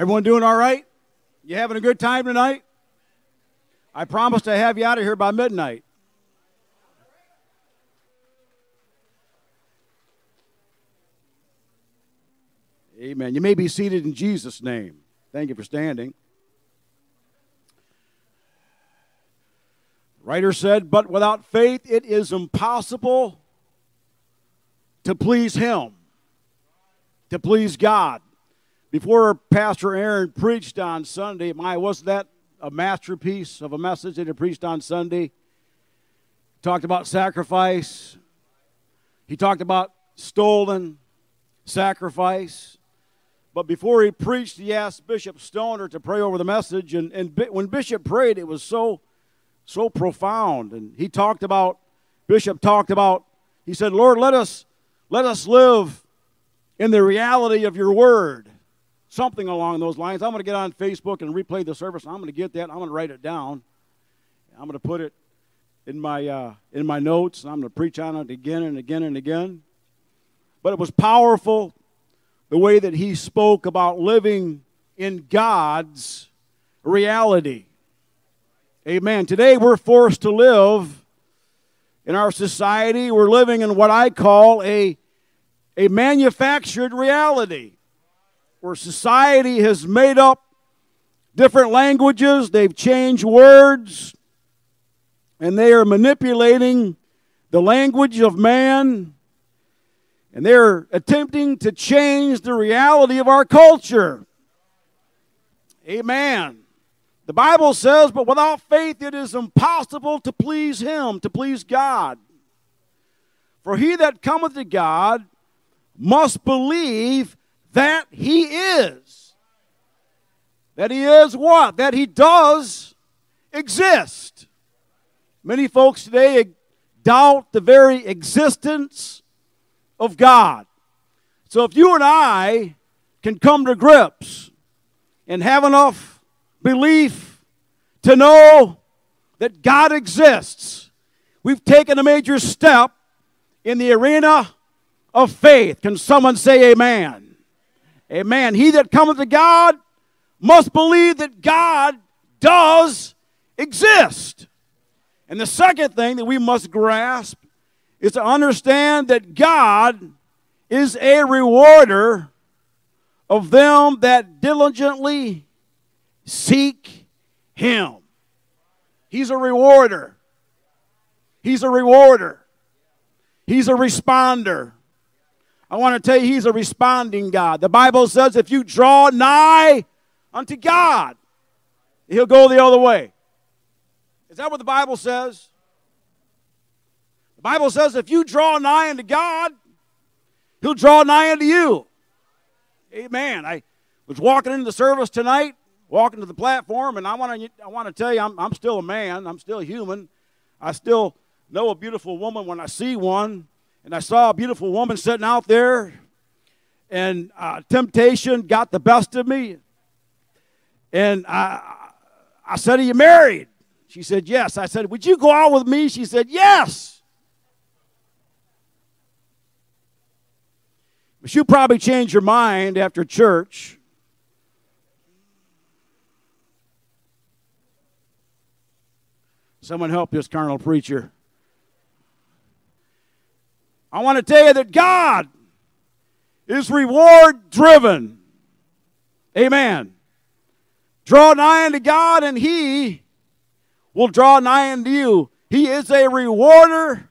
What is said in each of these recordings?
Everyone doing all right? You having a good time tonight? I promise to have you out of here by midnight. Amen. You may be seated in Jesus' name. Thank you for standing. Writer said, But without faith it is impossible to please Him, to please God. Before Pastor Aaron preached on Sunday, my wasn't that a masterpiece of a message that he preached on Sunday? Talked about sacrifice. He talked about stolen sacrifice. But before he preached, he asked Bishop Stoner to pray over the message. And, and when Bishop prayed, it was so, so profound. And he talked about, Bishop talked about, he said, Lord, let us, let us live in the reality of your word. Something along those lines. I'm going to get on Facebook and replay the service. I'm going to get that. I'm going to write it down. I'm going to put it in my, uh, in my notes. I'm going to preach on it again and again and again. But it was powerful the way that he spoke about living in God's reality. Amen. Today we're forced to live in our society, we're living in what I call a, a manufactured reality, where society has made up different languages, they've changed words, and they are manipulating the language of man and they're attempting to change the reality of our culture. Amen. The Bible says, but without faith it is impossible to please Him, to please God. For he that cometh to God must believe that He is. That He is what? That He does exist. Many folks today doubt the very existence of God. So if you and I can come to grips and have enough belief to know that God exists, we've taken a major step in the arena of faith. Can someone say amen? Amen. He that cometh to God must believe that God does exist. And the second thing that we must grasp is to understand that God is a rewarder of them that diligently seek Him. He's a rewarder. He's a rewarder. He's a responder. I want to tell you, He's a responding God. The Bible says if you draw nigh unto God, He'll go the other way. Is that what the Bible says? The Bible says if you draw nigh unto God, He'll draw nigh unto you. Amen. I was walking into the service tonight, walking to the platform, and I want to I want to tell you I'm, I'm still a man. I'm still human. I still know a beautiful woman when I see one. And I saw a beautiful woman sitting out there, and uh, temptation got the best of me. And I, I said, Are you married? She said, Yes. I said, Would you go out with me? She said, Yes. But you probably change your mind after church. Someone help this carnal preacher. I want to tell you that God is reward driven. Amen. Draw nigh unto God, and He will draw nigh unto you. He is a rewarder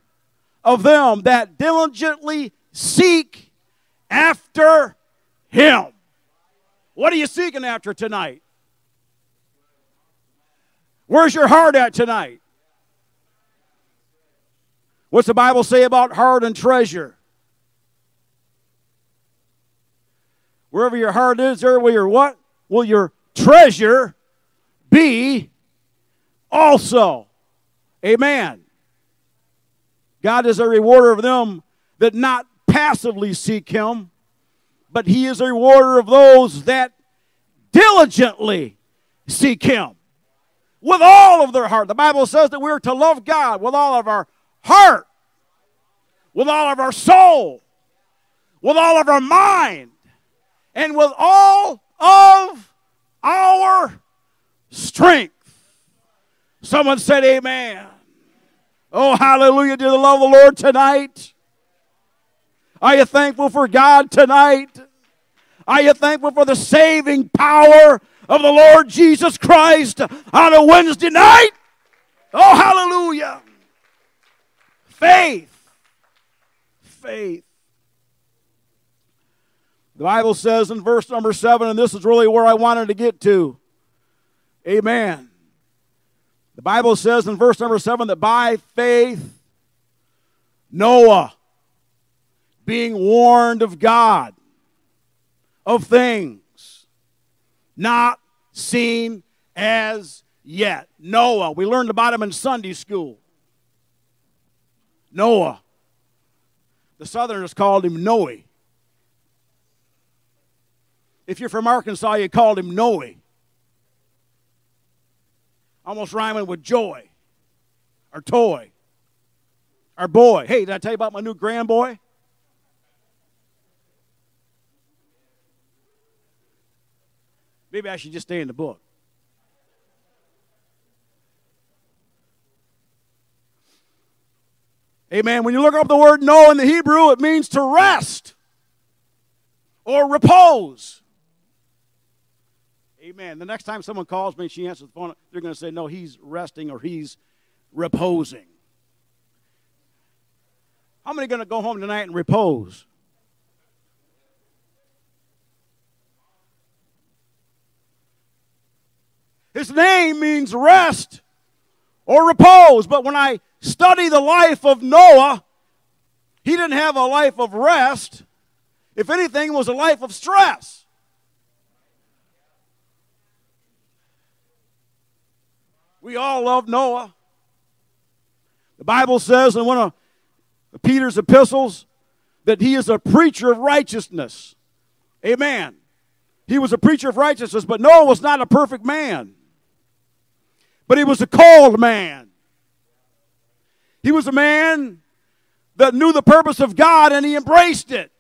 of them that diligently seek after Him. What are you seeking after tonight? Where's your heart at tonight? What's the Bible say about heart and treasure? Wherever your heart is, there will your what? Will your treasure be also? Amen. God is a rewarder of them that not passively seek Him, but He is a rewarder of those that diligently seek Him with all of their heart. The Bible says that we're to love God with all of our heart, with all of our soul, with all of our mind, and with all of our strength. Someone said, Amen. Oh, hallelujah to the love of the Lord tonight. Are you thankful for God tonight? Are you thankful for the saving power of the Lord Jesus Christ on a Wednesday night? Oh, hallelujah. Faith. Faith. The Bible says in verse number seven, and this is really where I wanted to get to. Amen. The Bible says in verse number seven that by faith, Noah, being warned of God of things not seen as yet. Noah, we learned about him in Sunday school. Noah. The Southerners called him Noe. If you're from Arkansas, you called him Noe. Almost rhyming with joy or toy or boy. Hey, did I tell you about my new grand boy? Maybe I should just stay in the book. Amen. When you look up the word no in the Hebrew, it means to rest or repose. Amen. The next time someone calls me, she answers the phone, they're going to say, no, he's resting or he's reposing. How many going to go home tonight and repose? His name means rest or repose. But when I study the life of Noah, he didn't have a life of rest. If anything, was a life of stress. We all love Noah. The Bible says in one of Peter's epistles that he is a preacher of righteousness. Amen. He was a preacher of righteousness, but Noah was not a perfect man but he was a called man. He was a man that knew the purpose of God and he embraced it.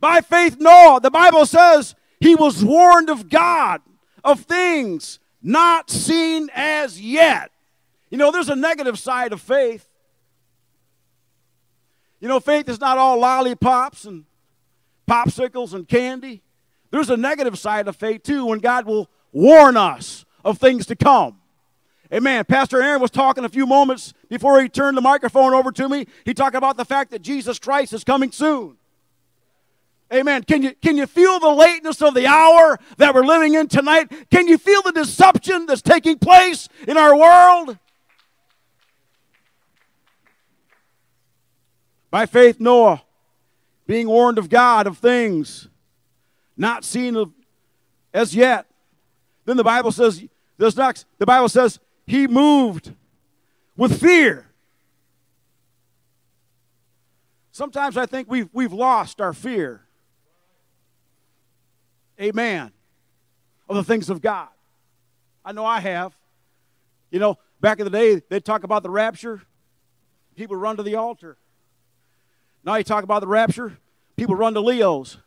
By faith, Noah, the Bible says he was warned of God of things not seen as yet. You know, there's a negative side of faith. You know, faith is not all lollipops and popsicles and candy. There's a negative side of faith too when God will warn us of things to come. Amen. Pastor Aaron was talking a few moments before he turned the microphone over to me. He talked about the fact that Jesus Christ is coming soon. Amen. Can you, can you feel the lateness of the hour that we're living in tonight? Can you feel the deception that's taking place in our world? By faith, Noah, being warned of God of things not seen of, as yet. Then the Bible says, this next, the Bible says, he moved with fear. Sometimes I think we've, we've lost our fear. Amen. Of the things of God. I know I have. You know, back in the day, they'd talk about the rapture, people run to the altar. Now you talk about the rapture, people run to Leo's.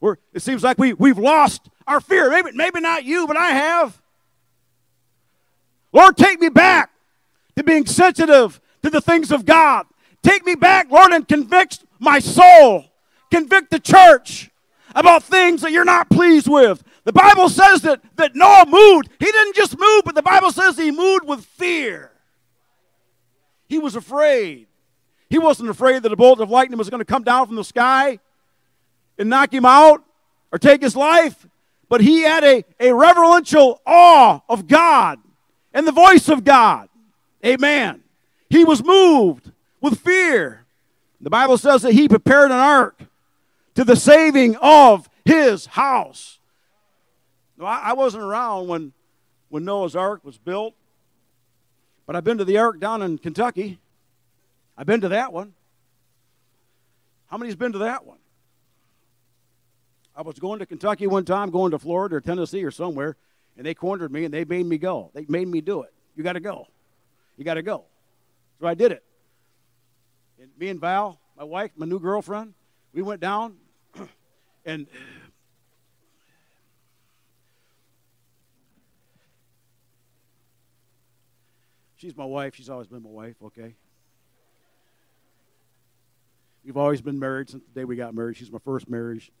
We're, it seems like we, we've lost our fear. Maybe, maybe not you, but I have. Lord, take me back to being sensitive to the things of God. Take me back, Lord, and convict my soul. Convict the church about things that you're not pleased with. The Bible says that, that Noah moved. He didn't just move, but the Bible says he moved with fear. He was afraid. He wasn't afraid that a bolt of lightning was going to come down from the sky and knock him out or take his life, but he had a, a reverential awe of God and the voice of God. Amen. He was moved with fear. The Bible says that he prepared an ark to the saving of his house. Now, I wasn't around when, when Noah's ark was built, but I've been to the ark down in Kentucky. I've been to that one. How many's been to that one? I was going to Kentucky one time, going to Florida or Tennessee or somewhere, and they cornered me and they made me go. They made me do it. You got to go. You got to go. So I did it. And me and Val, my wife, my new girlfriend, we went down and she's my wife. She's always been my wife, okay? We've always been married since the day we got married. She's my first marriage,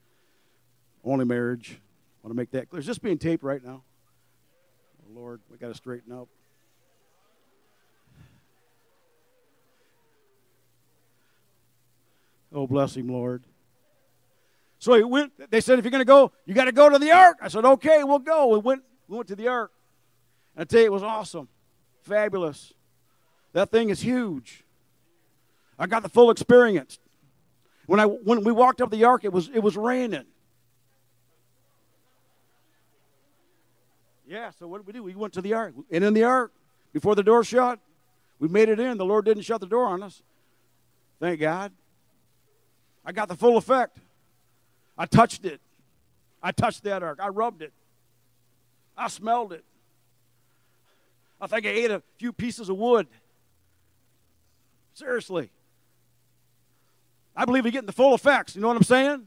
only marriage. I want to make that clear. Is this being taped right now? Oh, Lord, we got to straighten up. Oh, bless him, Lord. So he went. They said, if you're going to go, you got to go to the ark. I said, okay, we'll go. We went. We went to the ark. And I tell you, it was awesome, fabulous. That thing is huge. I got the full experience. When I when we walked up the ark, it was it was raining. Yeah. So what did we do? We went to the ark. And in the ark, before the door shut, we made it in. The Lord didn't shut the door on us. Thank God. I got the full effect. I touched it. I touched that ark. I rubbed it. I smelled it. I think I ate a few pieces of wood. Seriously. I believe you're getting the full effects. You know what I'm saying?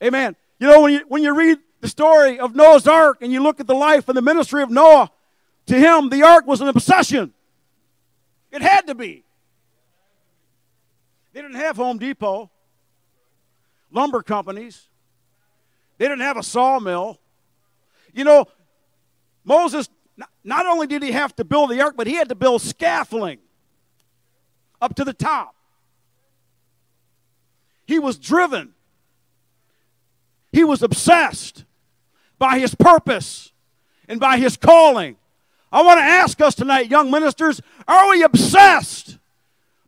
Amen. You know, when you, when you read the story of Noah's ark and you look at the life and the ministry of Noah, to him, the ark was an obsession. It had to be. They didn't have Home Depot, lumber companies, they didn't have a sawmill. You know, Moses, not only did he have to build the ark, but he had to build scaffolding up to the top. He was driven, he was obsessed by his purpose and by his calling. I want to ask us tonight, young ministers, are we obsessed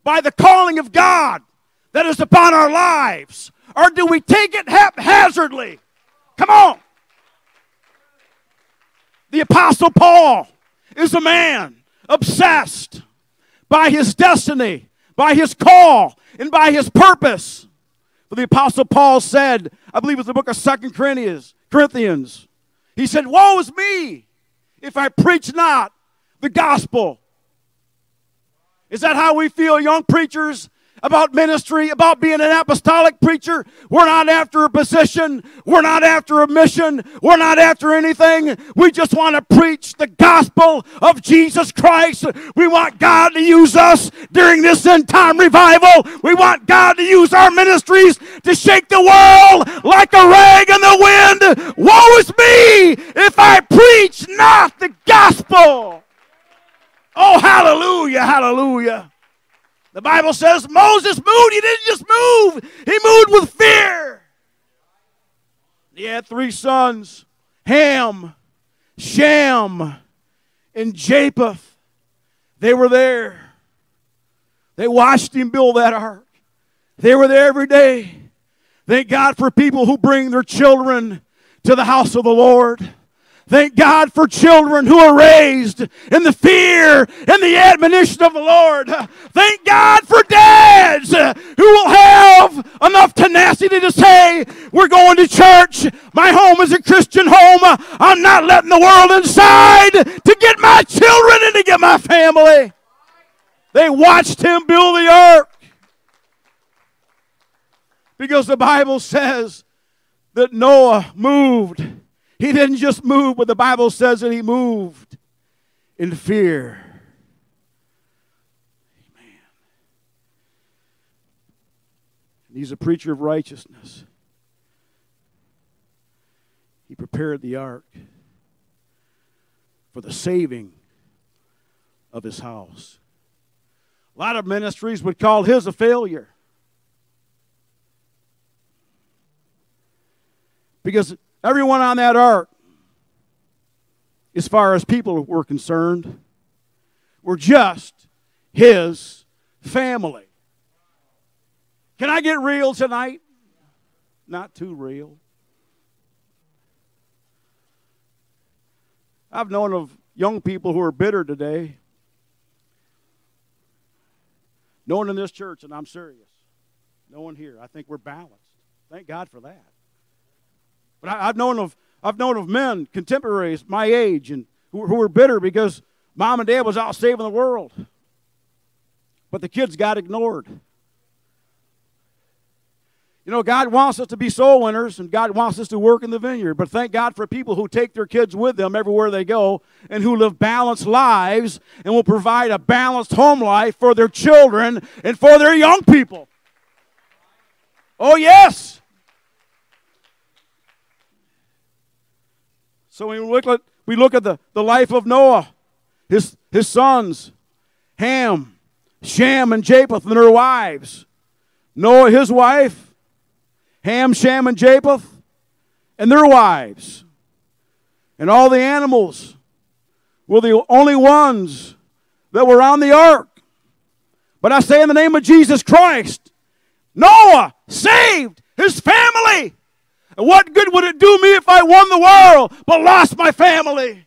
by the calling of God that is upon our lives? Or do we take it haphazardly? Come on. The Apostle Paul is a man obsessed by his destiny, by his call, and by his purpose. For the Apostle Paul said, I believe it's the book of Second Corinthians, Corinthians, he said, Woe is me if I preach not the gospel. Is that how we feel, young preachers? About ministry, about being an apostolic preacher. We're not after a position. We're not after a mission. We're not after anything. We just want to preach the gospel of Jesus Christ. We want God to use us during this end time revival. We want God to use our ministries to shake the world like a rag in the wind. Woe is me if I preach not the gospel. Oh, hallelujah, hallelujah. The Bible says Moses moved. He didn't just move, he moved with fear. He had three sons Ham, Shem, and Japheth. They were there. They watched him build that ark. They were there every day. Thank God for people who bring their children to the house of the Lord. Thank God for children who are raised in the fear and the admonition of the Lord. Thank God for dads who will have enough tenacity to say, We're going to church. My home is a Christian home. I'm not letting the world inside to get my children and to get my family. They watched him build the ark because the Bible says that Noah moved he didn't just move, but the Bible says that he moved in fear. Amen. And he's a preacher of righteousness. He prepared the ark for the saving of his house. A lot of ministries would call his a failure. Because Everyone on that ark, as far as people were concerned, were just his family. Can I get real tonight? Not too real. I've known of young people who are bitter today. No one in this church, and I'm serious. No one here. I think we're balanced. Thank God for that. But I, have known of I've known of men, contemporaries, my age, and who, who were bitter because mom and dad was out saving the world. But the kids got ignored. You know, God wants us to be soul winners and God wants us to work in the vineyard. But thank God for people who take their kids with them everywhere they go and who live balanced lives and will provide a balanced home life for their children and for their young people. Oh, yes. So when we look at, we look at the, the life of Noah, his, his sons, Ham, Shem, and Japheth, and their wives. Noah, his wife, Ham, Shem, and Japheth, and their wives. And all the animals were the only ones that were on the ark. But I say in the name of Jesus Christ, Noah saved his family. And what good would it do me if I won the world but lost my family?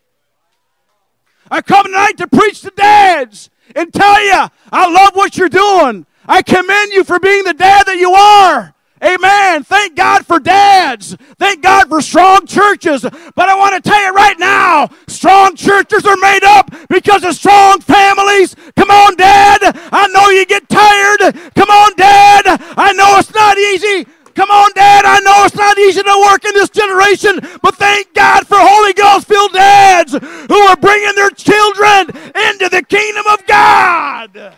I come tonight to preach to dads and tell you I love what you're doing. I commend you for being the dad that you are. Amen. Thank God for dads. Thank God for strong churches. But I want to tell you right now, strong churches are made up because of strong families. Come on, dad. I know you get tired. Come on, dad. I know it's not easy. Come on, Dad. I know it's not easy to work in this generation, but thank God for Holy Ghost filled dads who are bringing their children into the kingdom of God.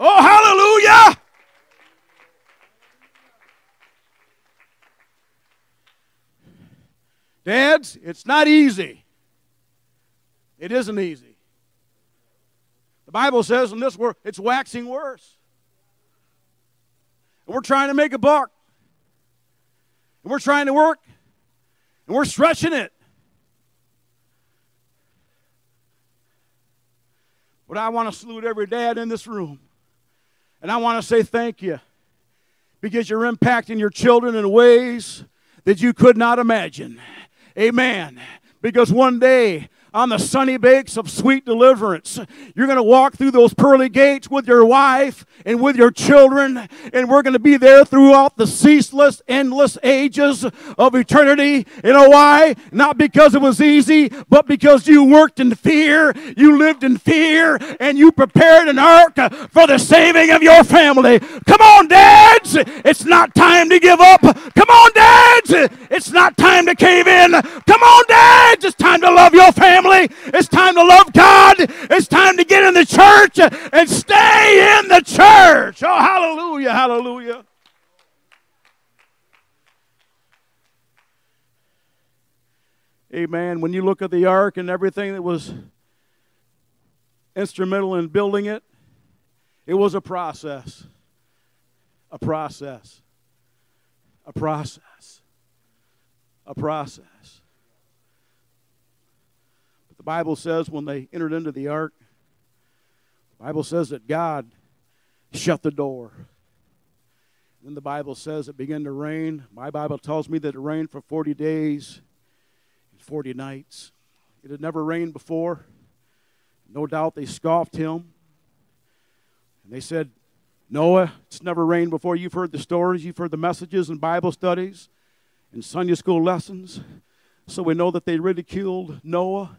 Oh, hallelujah. Dads, it's not easy. It isn't easy. The Bible says in this world, it's waxing worse. And we're trying to make a buck. And we're trying to work. And we're stretching it. But I want to salute every dad in this room. And I want to say thank you because you're impacting your children in ways that you could not imagine. Amen. Because one day, on the sunny banks of sweet deliverance. You're going to walk through those pearly gates with your wife and with your children, and we're going to be there throughout the ceaseless, endless ages of eternity. You know why? Not because it was easy, but because you worked in fear, you lived in fear, and you prepared an ark for the saving of your family. Come on, dads! It's not time to give up. Come on, dads! It's not time to cave in. Come on, dads! It's time to love your family family. It's time to love God. It's time to get in the church and stay in the church. Oh, hallelujah, hallelujah. Amen. When you look at the ark and everything that was instrumental in building it, it was a process. A process. A process. A process. Bible says when they entered into the ark, the Bible says that God shut the door. Then the Bible says it began to rain. My Bible tells me that it rained for 40 days and 40 nights. It had never rained before. No doubt they scoffed him. And they said, Noah, it's never rained before. You've heard the stories, you've heard the messages and Bible studies and Sunday school lessons. So we know that they ridiculed Noah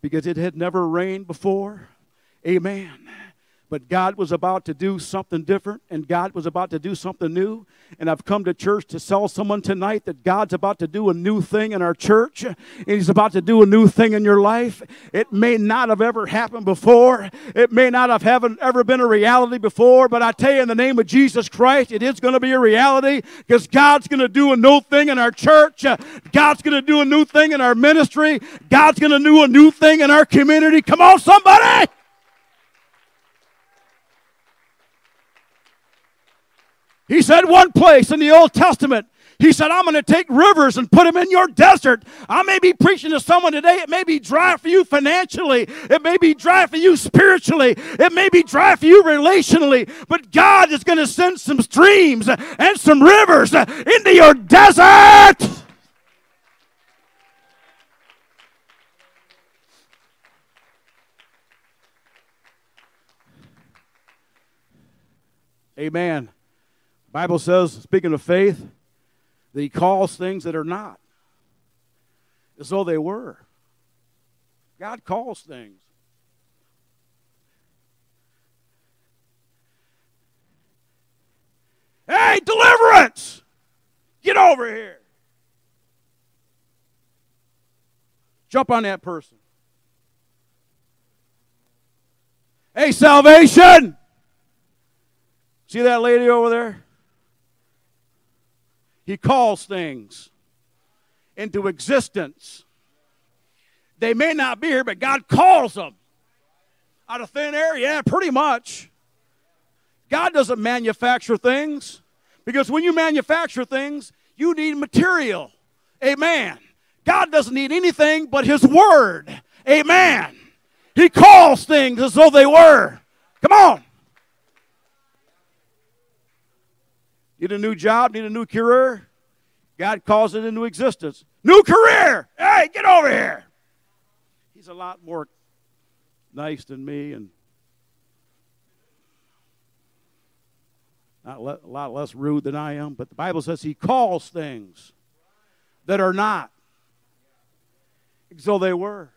because it had never rained before. Amen. But God was about to do something different and God was about to do something new. And I've come to church to tell someone tonight that God's about to do a new thing in our church and He's about to do a new thing in your life. It may not have ever happened before, it may not have ever been a reality before, but I tell you, in the name of Jesus Christ, it is going to be a reality because God's going to do a new thing in our church. God's going to do a new thing in our ministry. God's going to do a new thing in our community. Come on, somebody! He said one place in the Old Testament, he said, I'm going to take rivers and put them in your desert. I may be preaching to someone today. It may be dry for you financially. It may be dry for you spiritually. It may be dry for you relationally. But God is going to send some streams and some rivers into your desert. Amen. Bible says, speaking of faith, that he calls things that are not as though they were. God calls things. Hey, deliverance! Get over here. Jump on that person. Hey, salvation! See that lady over there? He calls things into existence. They may not be here, but God calls them out of thin air. Yeah, pretty much. God doesn't manufacture things because when you manufacture things, you need material. Amen. God doesn't need anything but His Word. Amen. He calls things as though they were. Come on. Need a new job, need a new career. God calls it into existence. New career. Hey, get over here. He's a lot more nice than me and not a lot less rude than I am, but the Bible says he calls things that are not though they were.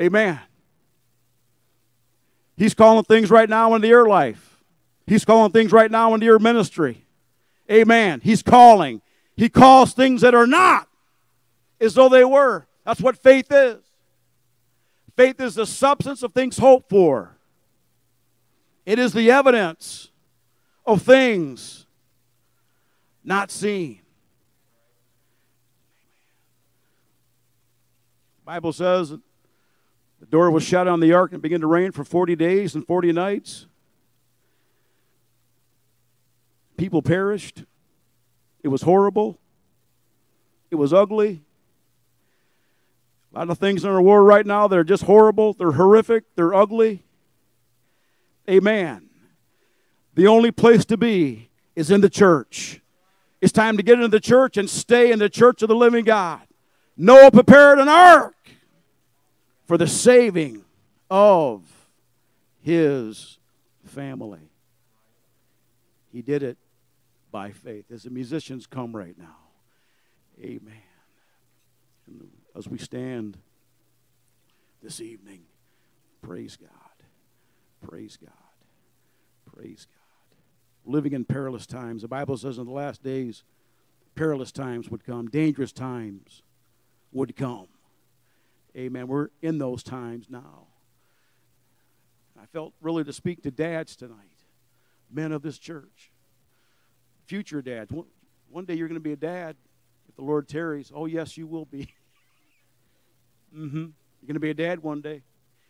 Amen. He's calling things right now into your life. He's calling things right now into your ministry. Amen. He's calling. He calls things that are not as though they were. That's what faith is. Faith is the substance of things hoped for, it is the evidence of things not seen. Bible says the door was shut on the ark and it began to rain for 40 days and 40 nights. People perished. It was horrible. It was ugly. A lot of things in our world right now, they're just horrible. They're horrific. They're ugly. Amen. The only place to be is in the church. It's time to get into the church and stay in the church of the living God. Noah prepared an ark for the saving of his family. He did it by faith. As the musicians come right now. Amen. And as we stand this evening, praise God. Praise God. Praise God. Living in perilous times. The Bible says in the last days, perilous times would come, dangerous times would come. Amen. We're in those times now. I felt really to speak to dads tonight, men of this church future dads. One, one day you're going to be a dad if the Lord tarries. Oh, yes, you will be. mm hmm. You're going to be a dad one day.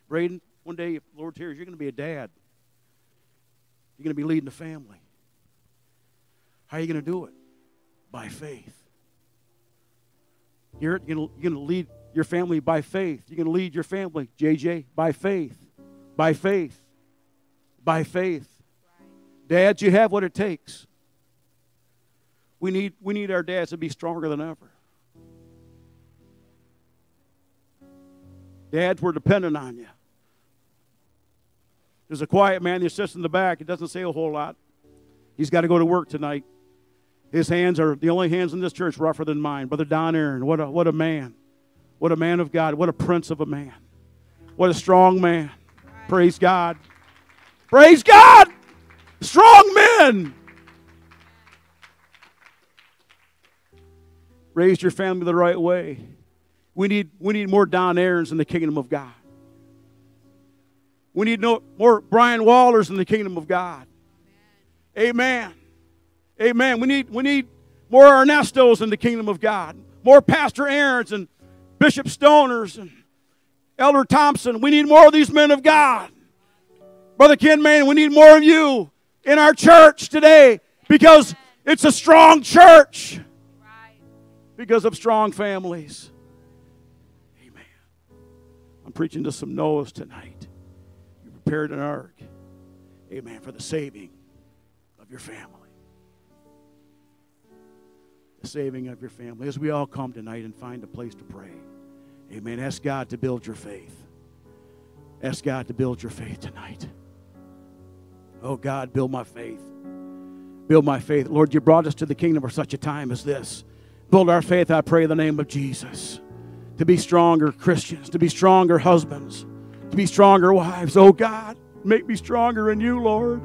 Braden, one day if the Lord tarries, you're going to be a dad. You're going to be leading a family. How are you going to do it? By faith. You're going to lead your family by faith. You're going to lead your family, JJ, by faith. By faith. By faith. Dads, you have what it takes. We need, we need our dads to be stronger than ever. Dads, we're dependent on you. There's a quiet man that sits in the back. He doesn't say a whole lot. He's got to go to work tonight. His hands are the only hands in this church rougher than mine. Brother Don Aaron, what a, what a man. What a man of God. What a prince of a man. What a strong man. Praise God. Praise God. Strong men. Raised your family the right way. We need, we need more Don Aarons in the kingdom of God. We need no, more Brian Wallers in the kingdom of God. Amen. Amen. We need, we need more Ernestos in the kingdom of God. More Pastor Aarons and Bishop Stoners and Elder Thompson. We need more of these men of God. Brother Ken Main, we need more of you in our church today because it's a strong church because of strong families. Amen. I'm preaching to some Noahs tonight. You prepared an ark. Amen. For the saving of your family. The saving of your family. As we all come tonight and find a place to pray. Amen. Ask God to build your faith. Ask God to build your faith tonight. Oh God, build my faith. Build my faith. Lord, you brought us to the kingdom for such a time as this. Build our faith, I pray, in the name of Jesus. To be stronger Christians, to be stronger husbands, to be stronger wives. Oh God, make me stronger in you, Lord.